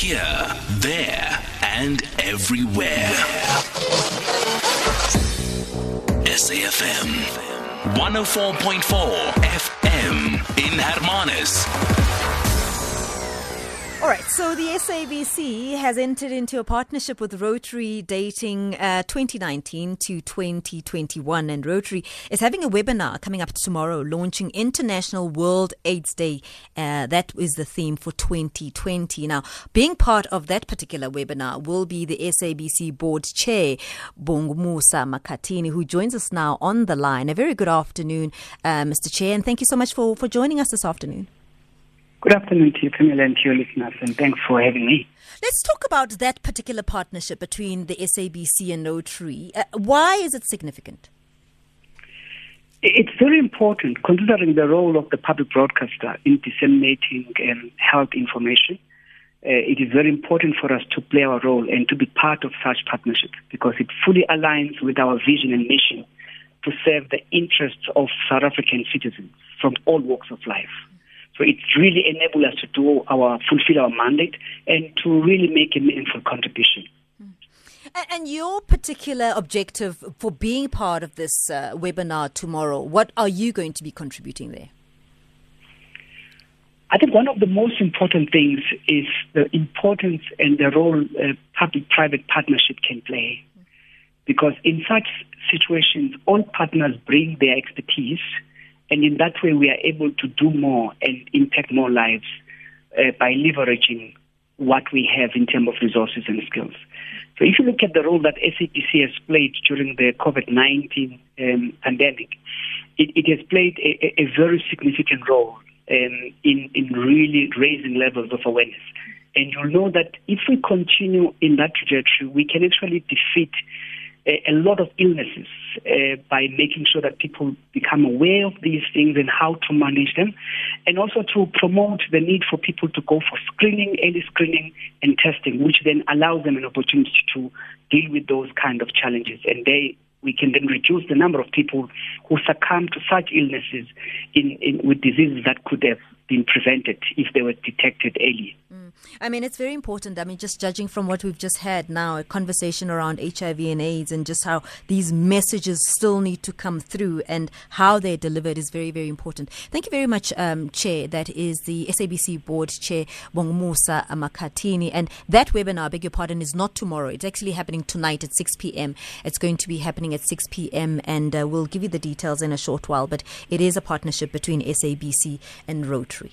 Here, there, and everywhere. SAFM 104.4 FM in Hermanus. All right, so the SABC has entered into a partnership with Rotary dating uh, 2019 to 2021, and Rotary is having a webinar coming up tomorrow launching International World AIDS Day. Uh, that is the theme for 2020. Now, being part of that particular webinar will be the SABC board chair, Bongumusa Makhathini, who joins us now on the line. A very good afternoon, uh, Mr. Chair, and thank you so much for, for joining us this afternoon. Good afternoon to you, Camilla, and to your listeners, and thanks for having me. Let's talk about that particular partnership between the SABC and Rotary. Uh, why is it significant? It's very important considering the role of the public broadcaster in disseminating um, health information. Uh, it is very important for us to play our role and to be part of such partnerships because it fully aligns with our vision and mission to serve the interests of South African citizens from all walks of life. It's really enable us to do our fulfill our mandate and to really make a meaningful contribution. And your particular objective for being part of this uh, webinar tomorrow, what are you going to be contributing there? I think one of the most important things is the importance and the role uh, public-private partnership can play. Because in such situations, all partners bring their expertise and in that way, we are able to do more and impact more lives uh, by leveraging what we have in terms of resources and skills. So if you look at the role that SABC has played during the COVID-19 um, pandemic, it, it, has played a, a, very significant role um, in, in really raising levels of awareness. And you'll know that if we continue in that trajectory, we can actually defeat a, a lot of illnesses uh, by making sure that people become aware of these things and how to manage them, and also to promote the need for people to go for screening, early screening, and testing, which then allows them an opportunity to deal with those kind of challenges. And they we can then reduce the number of people who succumb to such illnesses in, in, with diseases that could have been prevented if they were detected early. Mm. I mean, it's very important. I mean, just judging from what we've just had now, a conversation around HIV and AIDS and just how these messages still need to come through and how they're delivered is very, very important. Thank you very much, um, Chair. That is the SABC Board Chair, Bongumusa Makhathini. And that webinar, I beg your pardon, is not tomorrow. It's actually happening tonight at 6 p.m. It's going to be happening at 6 p.m. and uh, we'll give you the details in a short while. But it is a partnership between SABC and Rotary.